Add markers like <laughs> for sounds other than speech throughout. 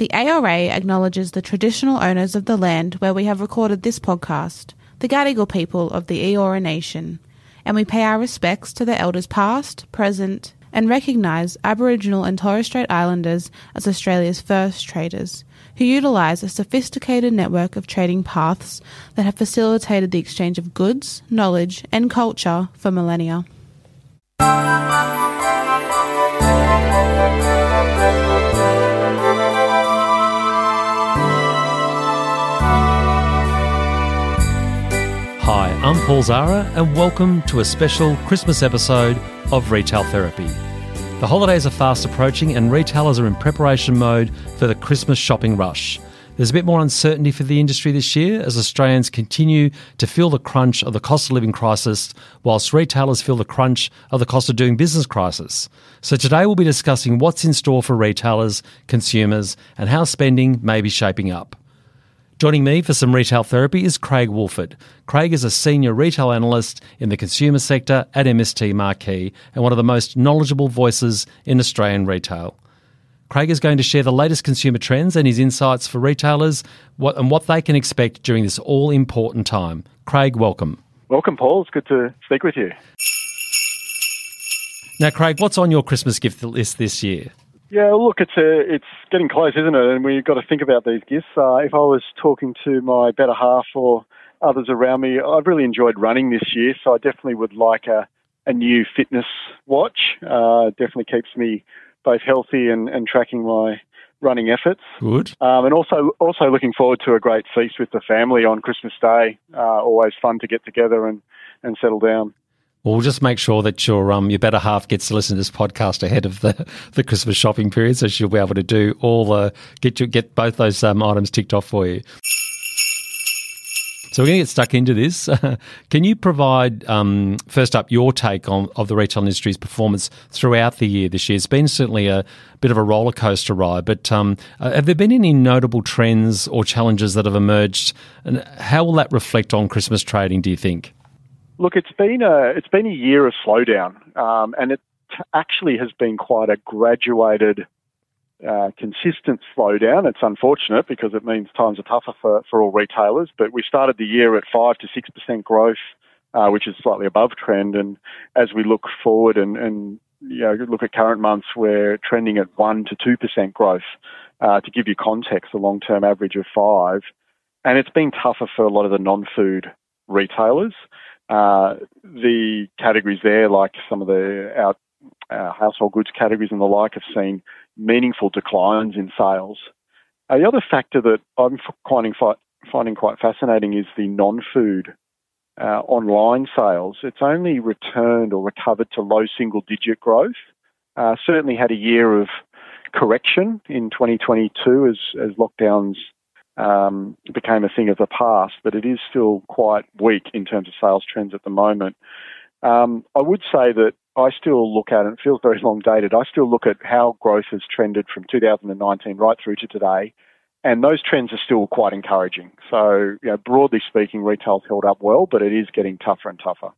The ARA acknowledges the traditional owners of the land where we have recorded this podcast, the Gadigal people of the Eora Nation, and we pay our respects to the elders past, present, and recognise Aboriginal and Torres Strait Islanders as Australia's first traders, who utilise a sophisticated network of trading paths that have facilitated the exchange of goods, knowledge, and culture for millennia. I'm Paul Zahra, and welcome to a special Christmas episode of Retail Therapy. The holidays are fast approaching, and retailers are in preparation mode for the Christmas shopping rush. There's a bit more uncertainty for the industry this year as Australians continue to feel the crunch of the cost of living crisis, whilst retailers feel the crunch of the cost of doing business crisis. So today we'll be discussing what's in store for retailers, consumers, and how spending may be shaping up. Joining me for some retail therapy is Craig Woolford. Craig is a senior retail analyst in the consumer sector at MST Marquee and one of the most knowledgeable voices in Australian retail. Craig is going to share the latest consumer trends and his insights for retailers what, and what they can expect during this all important time. Craig, welcome. Welcome, Paul. It's good to speak with you. Now, Craig, what's on your Christmas gift list this year? Yeah, look, it's a, it's getting close, isn't it? And we've got to think about these gifts. Uh, if I was talking to my better half or others around me, I've really enjoyed running this year, so I definitely would like a, a new fitness watch. Uh, definitely keeps me both healthy and, and tracking my running efforts. Good. Um, and also also looking forward to a great feast with the family on Christmas Day. Uh, always fun to get together and, and settle down. Well, just make sure that your um your better half gets to listen to this podcast ahead of the, <laughs> the Christmas shopping period, so she'll be able to do all the get you get both those um, items ticked off for you. So we're going to get stuck into this. <laughs> Can you provide um, first up your take on of the retail industry's performance throughout the year this year? It's been certainly a bit of a roller coaster ride, but um, uh, have there been any notable trends or challenges that have emerged, and how will that reflect on Christmas trading? Do you think? Look, it's been a it's been a year of slowdown, um, and it actually has been quite a graduated, uh, consistent slowdown. It's unfortunate because it means times are tougher for, for all retailers. But we started the year at five to six percent growth, uh, which is slightly above trend. And as we look forward and, and you know, look at current months, we're trending at one to two percent growth. Uh, to give you context, the long term average of five, and it's been tougher for a lot of the non food retailers. Uh, the categories there, like some of the uh, household goods categories and the like, have seen meaningful declines in sales. Uh, the other factor that I'm finding, finding quite fascinating is the non-food uh, online sales. It's only returned or recovered to low single-digit growth. Uh, certainly had a year of correction in 2022 as, as lockdowns um, became a thing of the past, but it is still quite weak in terms of sales trends at the moment. Um, I would say that I still look at, and it feels very <laughs> long dated, I still look at how growth has trended from 2019 right through to today, and those trends are still quite encouraging. So, you know, broadly speaking, retail's held up well, but it is getting tougher and tougher.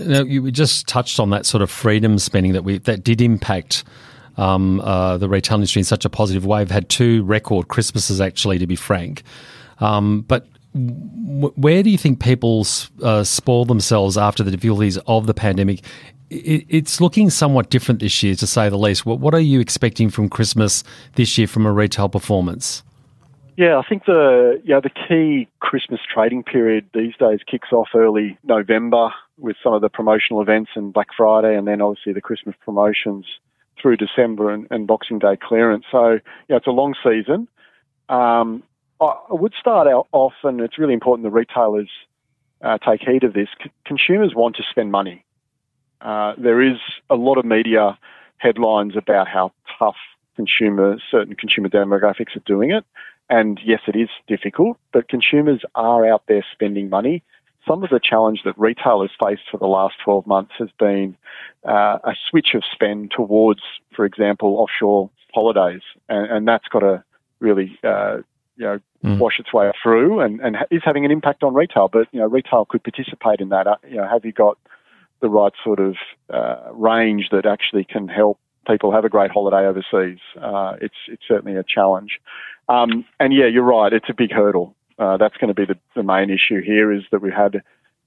Now, you just touched on that sort of freedom spending that we that did impact um, uh, the retail industry in such a positive way. We've had two record Christmases, actually, to be frank. Um, but w- where do you think people uh, spoil themselves after the difficulties of the pandemic? It, it's looking somewhat different this year, to say the least. What, what are you expecting from Christmas this year from a retail performance? Yeah, I think the yeah the key Christmas trading period these days kicks off early November with some of the promotional events and Black Friday, and then obviously the Christmas promotions through December and, and Boxing Day clearance. So, yeah, it's a long season. Um, I would start out off, and it's really important the retailers uh, take heed of this. C- consumers want to spend money. Uh, there is a lot of media headlines about how tough consumer certain consumer demographics are doing it, and yes, it is difficult. But consumers are out there spending money some of the challenge that retailers faced for the last 12 months has been uh, a switch of spend towards, for example, offshore holidays, and, and that's got to really, uh, you know, mm. wash its way through, and, and is having an impact on retail. But you know, retail could participate in that. Uh, you know, have you got the right sort of uh, range that actually can help people have a great holiday overseas. Uh, it's it's certainly a challenge. Um, and yeah, you're right. It's a big hurdle. Uh, that's going to be the, the main issue here is that we had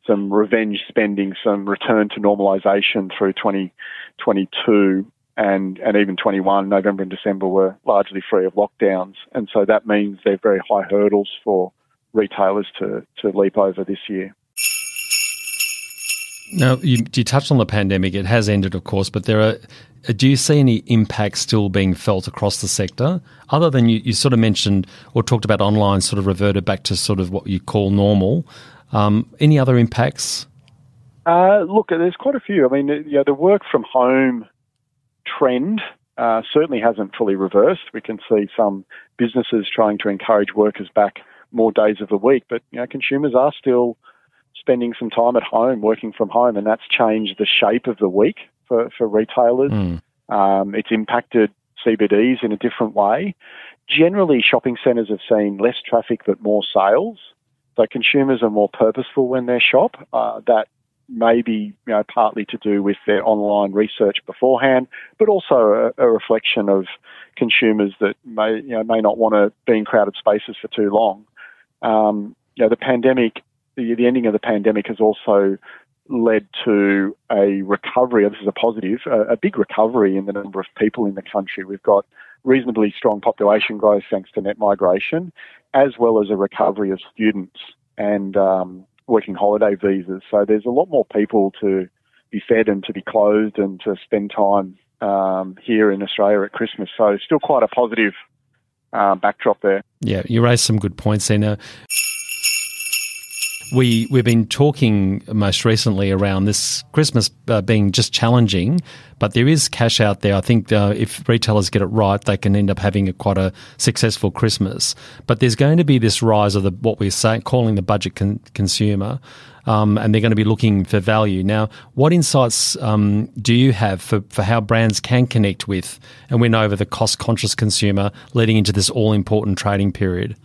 some revenge spending, some return to normalisation through 2022 and, and even 21, November and December were largely free of lockdowns. And so that means they're very high hurdles for retailers to, to leap over this year. Now, you, you touched on the pandemic. It has ended, of course, but there are. Do you see any impact still being felt across the sector, other than you, you sort of mentioned or talked about online, sort of reverted back to sort of what you call normal? Um, any other impacts? Uh, look, there's quite a few. I mean, you know, the work from home trend uh, certainly hasn't fully reversed. We can see some businesses trying to encourage workers back more days of the week, but you know, consumers are still spending some time at home, working from home, and that's changed the shape of the week for, for retailers. Mm. Um, it's impacted CBDs in a different way. Generally, shopping centres have seen less traffic but more sales. So consumers are more purposeful when they shop. Uh, that may be you know, partly to do with their online research beforehand, but also a, a reflection of consumers that may you know, may not want to be in crowded spaces for too long. Um, you know, the pandemic, the, the ending of the pandemic has also led to a recovery. This is a positive, a, a, big recovery in the number of people in the country. We've got reasonably strong population growth thanks to net migration, as well as a recovery of students and um, working holiday visas. So there's a lot more people to be fed and to be clothed and to spend time um, here in Australia at Christmas. So still quite a positive uh, backdrop there. Yeah, you raised some good points there. Now, we we've been talking most recently around this Christmas uh, being just challenging, but there is cash out there. I think uh, if retailers get it right, they can end up having a, quite a successful Christmas. But there's going to be this rise of the what we're calling the budget con- consumer. Um, and they're going to be looking for value. Now, what insights um, do you have for, for how brands can connect with and win over the cost conscious consumer leading into this all important trading period?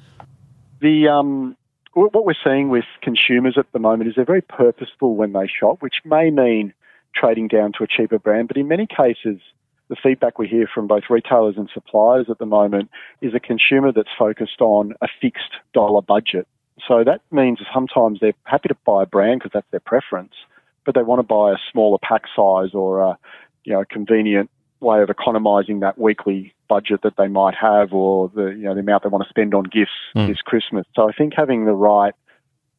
The um, what we're seeing with consumers at the moment is they're very purposeful when they shop, which may mean trading down to a cheaper brand, but in many cases, the feedback we hear from both retailers and suppliers at the moment is a consumer that's focused on a fixed dollar budget. So that means sometimes they're happy to buy a brand because that's their preference, but they want to buy a smaller pack size or a you know convenient way of economising that weekly budget that they might have or the you know the amount they want to spend on gifts mm. this Christmas. So I think having the right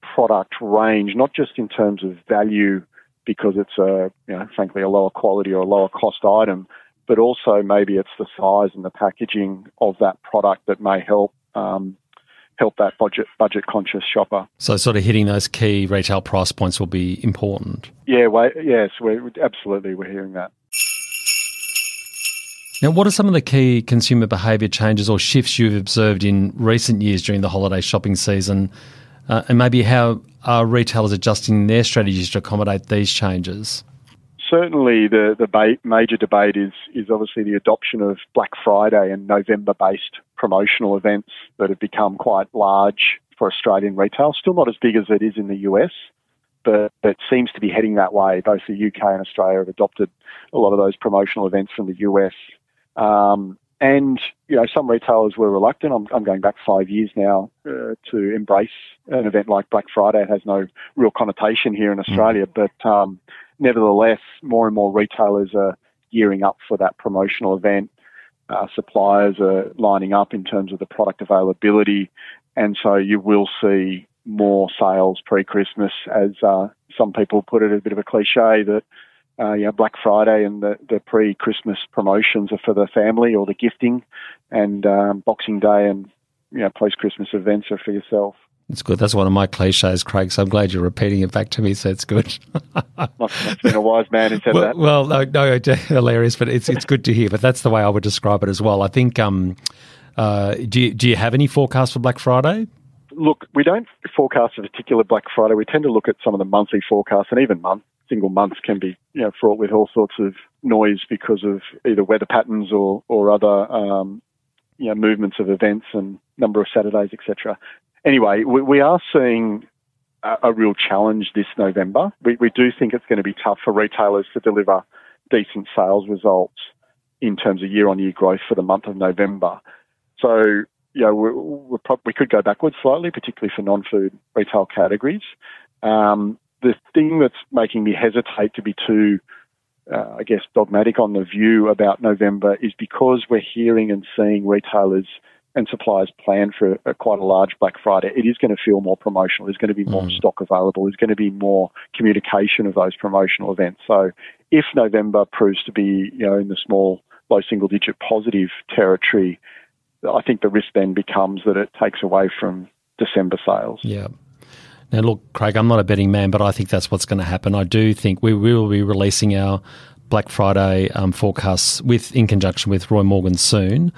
product range, not just in terms of value because it's a you know frankly a lower quality or a lower cost item, but also maybe it's the size and the packaging of that product that may help. Um, help that budget budget conscious shopper. So, sort of hitting those key retail price points will be important. Yeah, well, yes, we're absolutely we're hearing that. Now, what are some of the key consumer behaviour changes or shifts you've observed in recent years during the holiday shopping season? Uh, and maybe how are retailers adjusting their strategies to accommodate these changes? Certainly, the, the ba- major debate is, is obviously the adoption of Black Friday and November based promotional events that have become quite large for Australian retail. Still not as big as it is in the US, but it seems to be heading that way. Both the UK and Australia have adopted a lot of those promotional events from the US um, and you know, some retailers were reluctant. I'm, I'm going back five years now uh, to embrace an event like Black Friday. It has no real connotation here in Australia, mm. but um, nevertheless, more and more retailers are gearing up for that promotional event. Uh, suppliers are lining up in terms of the product availability, and so you will see more sales pre-Christmas. As uh, some people put it, a bit of a cliche that uh, you know, Black Friday and the, the pre-Christmas promotions are for the family or the gifting, and um, Boxing Day and you know post-Christmas events are for yourself. It's good. That's one of my cliches, Craig. So I'm glad you're repeating it back to me. So it's good. <laughs> must, have been a wise man who said well, that. Well, no, no, <laughs> hilarious, but it's it's good to hear. But that's the way I would describe it as well. I think. Um, uh, do you, do you have any forecast for Black Friday? Look, we don't forecast a particular Black Friday. We tend to look at some of the monthly forecasts and even month single months can be you know, fraught with all sorts of noise because of either weather patterns or, or other um, you know, movements of events and number of Saturdays, etc. Anyway, we, we, are seeing a, a, real challenge this November. We, we do think it's going to be tough for retailers to deliver decent sales results. in terms of year-on-year growth for the month of November. So, you know, we're pro- we could go backwards slightly, particularly for non-food retail categories. Um, the thing that's making me hesitate to be too, uh, I guess, dogmatic on the view about November is because we're hearing and seeing retailers and suppliers plan for a, quite a large Black Friday. It is going to feel more promotional. There's going to be more mm. stock available. There's going to be more communication of those promotional events. So, if November proves to be, you know, in the small, low single-digit positive territory, I think the risk then becomes that it takes away from December sales. Yeah. Now, look, Craig, I'm not a betting man, but I think that's what's going to happen. I do think we will be releasing our Black Friday um, forecasts with in conjunction with Roy Morgan soon.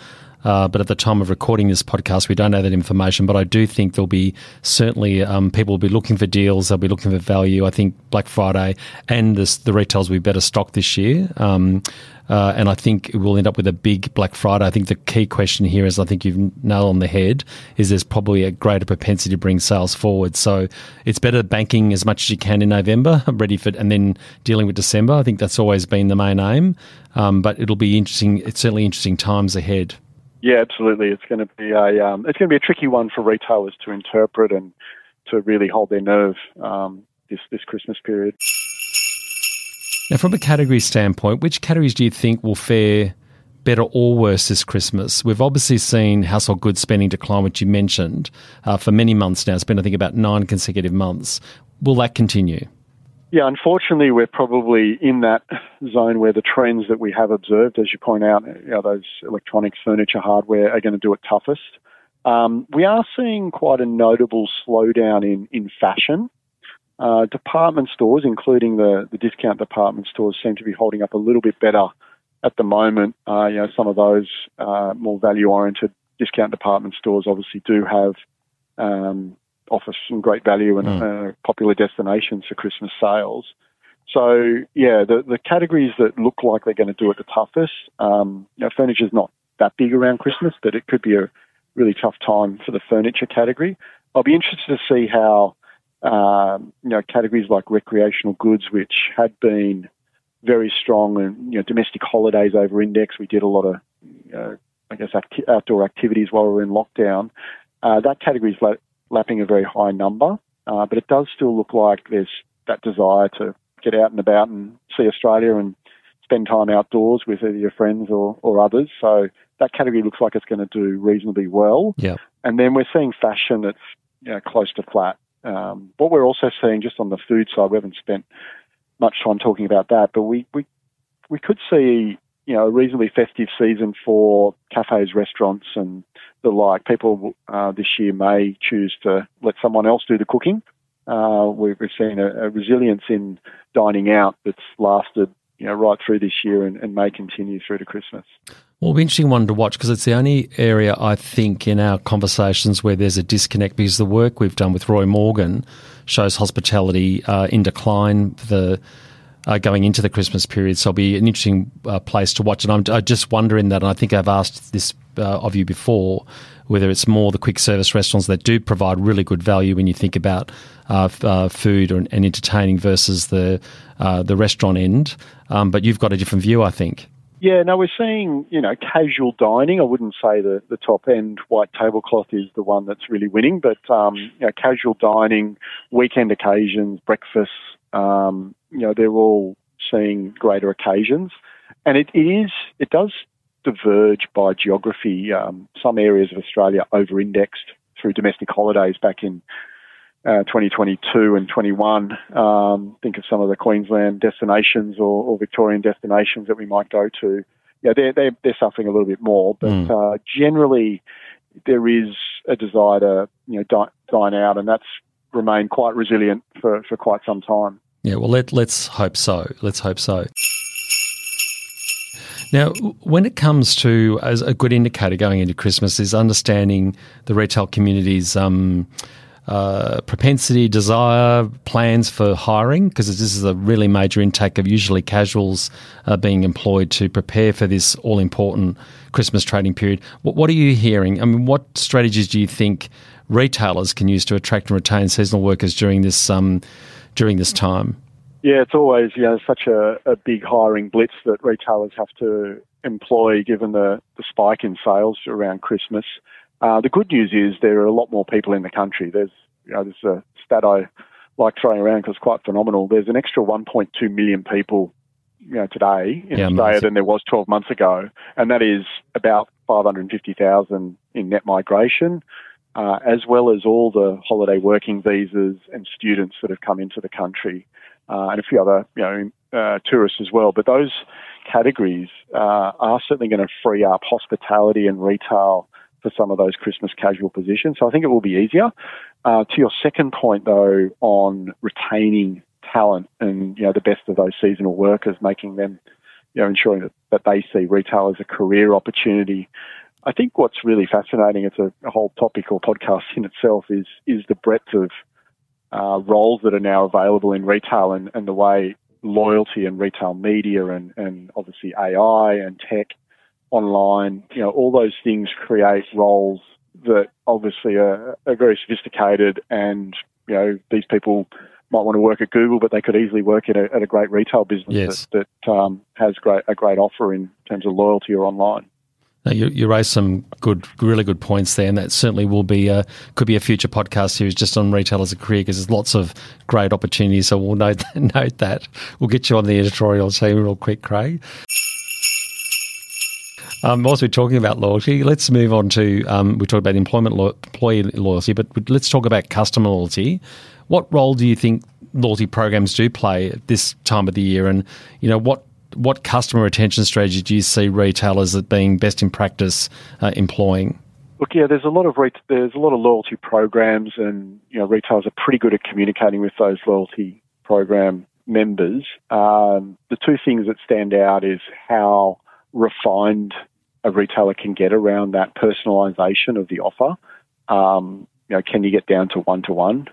Uh, but at the time of recording this podcast, we don't know that information. But I do think there'll be certainly um, people will be looking for deals. They'll be looking for value. I think Black Friday and this, the retailers will be better stocked this year. Um, uh, and I think we'll end up with a big Black Friday. I think the key question here is I think you've nailed on the head is there's probably a greater propensity to bring sales forward. So it's better banking as much as you can in November, <laughs> ready for, and then dealing with December. I think that's always been the main aim. Um, but it'll be interesting. It's certainly interesting times ahead. Yeah, absolutely. It's going to be a um, it's going to be a tricky one for retailers to interpret and to really hold their nerve um, this this Christmas period. Now, from a category standpoint, which categories do you think will fare better or worse this Christmas? We've obviously seen household goods spending decline, which you mentioned, uh, for many months now. It's been, I think, about nine consecutive months. Will that continue? Yeah, unfortunately, we're probably in that zone where the trends that we have observed, as you point out, you know, those electronics, furniture, hardware are going to do it toughest. Um, we are seeing quite a notable slowdown in, in fashion. Uh, department stores, including the, the discount department stores, seem to be holding up a little bit better at the moment. Uh, you know, some of those uh, more value-oriented discount department stores obviously do have um, offer some great value and mm. uh, popular destinations for Christmas sales. So yeah, the the categories that look like they're going to do it the toughest. Um, you know, furniture's not that big around Christmas, but it could be a really tough time for the furniture category. I'll be interested to see how um, you know categories like recreational goods, which had been very strong and you know domestic holidays over index. We did a lot of uh, I guess acti- outdoor activities while we were in lockdown. Uh, that category is lapping a very high number, uh, but it does still look like there's that desire to get out and about and see Australia and spend time outdoors with either your friends or, or others. So that category looks like it's going to do reasonably well. Yeah. And then we're seeing fashion that's you know, close to flat. Um, what we're also seeing just on the food side, we haven't spent much time talking about that, but we, we, we could see you know, a reasonably festive season for cafes, restaurants, and the like. People uh, this year may choose to let someone else do the cooking. Uh, we've, seen a, a, resilience in dining out that's lasted, you know, right through this year and, and may continue through to Christmas. Well, be interesting one to watch because it's the only area I think in our conversations where there's a disconnect because the work we've done with Roy Morgan shows hospitality uh, in decline. The uh, going into the Christmas period. So it'll be an interesting uh, place to watch. And I'm, I just wondering that, and I think I've asked this uh, of you before, whether it's more the quick service restaurants that do provide really good value when you think about uh, uh, food and, and, entertaining versus the uh, the restaurant end. Um, but you've got a different view, I think. Yeah, no, we're seeing, you know, casual dining. I wouldn't say the, the top end white tablecloth is the one that's really winning, but, um, you know, casual dining, weekend occasions, breakfasts, um, you know, they're all seeing greater occasions. And it, it is, it does diverge by geography. Um, some areas of Australia over indexed through domestic holidays back in uh, 2022 and 21. Um, think of some of the Queensland destinations or, or, Victorian destinations that we might go to. Yeah, they're, they're, they're suffering a little bit more, but mm. uh, generally there is a desire to you know dine, dine out, and that's remained quite resilient for, for quite some time. Yeah, well, let, let's hope so. Let's hope so. Now, when it comes to as a good indicator going into Christmas is understanding the retail community's um, uh, propensity, desire, plans for hiring, because this is a really major intake of usually casuals uh, being employed to prepare for this all important Christmas trading period. What, what, are you hearing? I mean, what strategies do you think retailers can use to attract and retain seasonal workers during this um, during this time? Yeah, it's always you know such a, a big hiring blitz that retailers have to employ given the, the spike in sales around Christmas. Uh, the good news is there are a lot more people in the country. There's, you know, there's a stat I like throwing around because it's quite phenomenal. There's an extra 1.2 million people, you know, today in Yeah, Australia amazing. than there was 12 months ago, and that is about 550,000 in net migration, uh, as well as all the holiday working visas and students that have come into the country, uh, and a few other, you know, uh, tourists as well. But those categories uh, are certainly going to free up hospitality and retail for some of those Christmas casual positions. So I think it will be easier. Uh, to your second point, though, on retaining talent and you know the best of those seasonal workers, making them, you know, ensuring that, that they see retail as a career opportunity. I think what's really fascinating, it's a, a whole topic or podcast in itself, is is the breadth of uh, roles that are now available in retail and, and the way loyalty and retail media and, and obviously AI and tech online, you know, all those things create roles that obviously are, are very sophisticated and, you know, these people might want to work at Google, but they could easily work at a, at a great retail business Yes. that, that um, has great a great offer in terms of loyalty or online. You, you raised some good, really good points there, and that certainly will be a, could be a future podcast series just on retail as a career because there's lots of great opportunities. So we'll note <laughs> note that. We'll get you on the editorial team real quick, Craig. Um, whilst we're talking about loyalty, let's move on to um, we talked about employment lo- employee loyalty, but let's talk about customer loyalty. What role do you think loyalty programs do play at this time of the year, and you know what what customer retention strategy do you see retailers as being best in practice uh, employing? Look, yeah, there's a lot of re- there's a lot of loyalty programs, and you know, retailers are pretty good at communicating with those loyalty program members. Um, the two things that stand out is how refined a retailer can get around that personalisation of the offer. Um, you know, can you get down to one to one,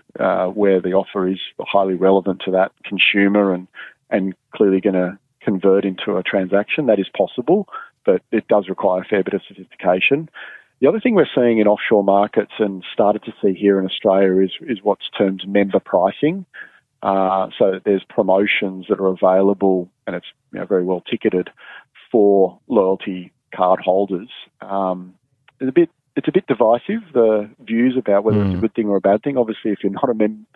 where the offer is highly relevant to that consumer and and clearly going to convert into a transaction? That is possible, but it does require a fair bit of sophistication. The other thing we're seeing in offshore markets and started to see here in Australia is is what's termed member pricing. Uh, so there's promotions that are available, and it's you know, very well ticketed for loyalty card holders. Um, it's a bit it's a bit divisive the views about whether it's a Mm. good thing or a bad thing. Obviously, if you're not a mem-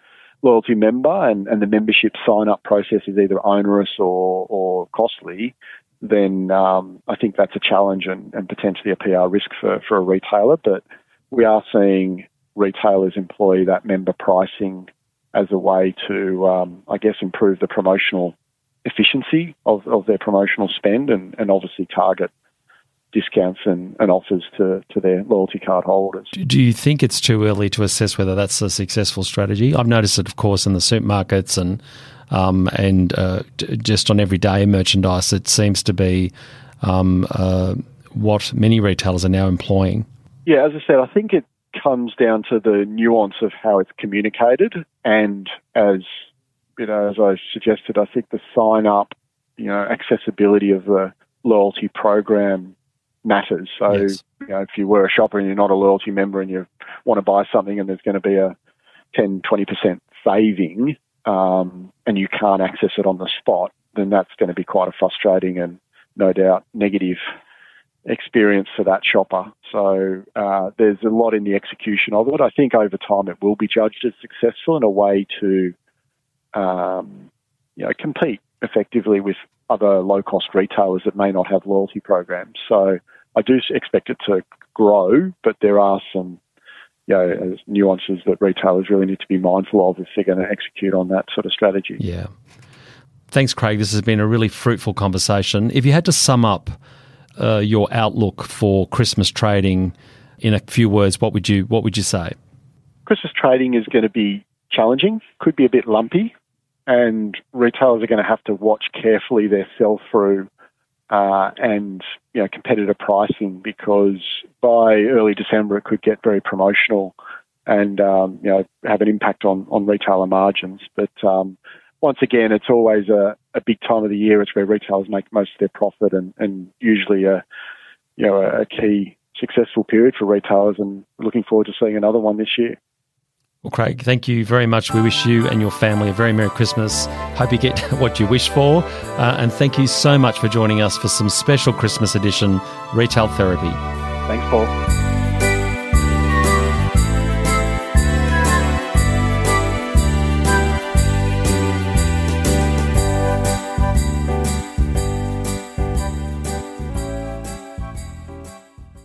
loyalty member and, and the membership sign up process is either onerous or, or costly, then um, I think that's a challenge and, and potentially a PR risk for, for a retailer. But we are seeing retailers employ that member pricing as a way to, um, I guess, improve the promotional efficiency of, of their promotional spend and, and obviously target discounts and, and offers to, to their loyalty card holders. Do you think it's too early to assess whether that's a successful strategy? I've noticed it, of course, in the supermarkets and um, and uh, d- just on everyday merchandise. It seems to be um, uh, what many retailers are now employing. Yeah, as I said, I think it comes down to the nuance of how it's communicated, and as you know, as I suggested, I think the sign up, you know, accessibility of the loyalty program matters. So, Yes. you know, if you were a shopper and you're not a loyalty member and you want to buy something and there's going to be a 10, 20% saving um, and you can't access it on the spot, then that's going to be quite a frustrating and no doubt negative experience for that shopper. So uh, there's a lot in the execution of it. I think over time it will be judged as successful in a way to, um, you know, compete effectively with other low cost retailers that may not have loyalty programs. So I do expect it to grow, but there are some you know, nuances that retailers really need to be mindful of if they're going to execute on that sort of strategy. Yeah. Thanks, Craig. This has been a really fruitful conversation. If you had to sum up uh, your outlook for Christmas trading in a few words, what would you what would you say? Christmas trading is going to be challenging, could be a bit lumpy, and retailers are going to have to watch carefully their sell through uh, and you know competitor pricing because by early December it could get very promotional and um, you know have an impact on on retailer margins. But um, once again, it's always a, a big time of the year. It's where retailers make most of their profit and, and usually a you know a key successful period for retailers. And looking forward to seeing another one this year. Well, Craig, thank you very much. We wish you and your family a very Merry Christmas. Hope you get <laughs> what you wish for. Uh, and thank you so much for joining us for some special Christmas edition Retail Therapy. Thanks, Paul.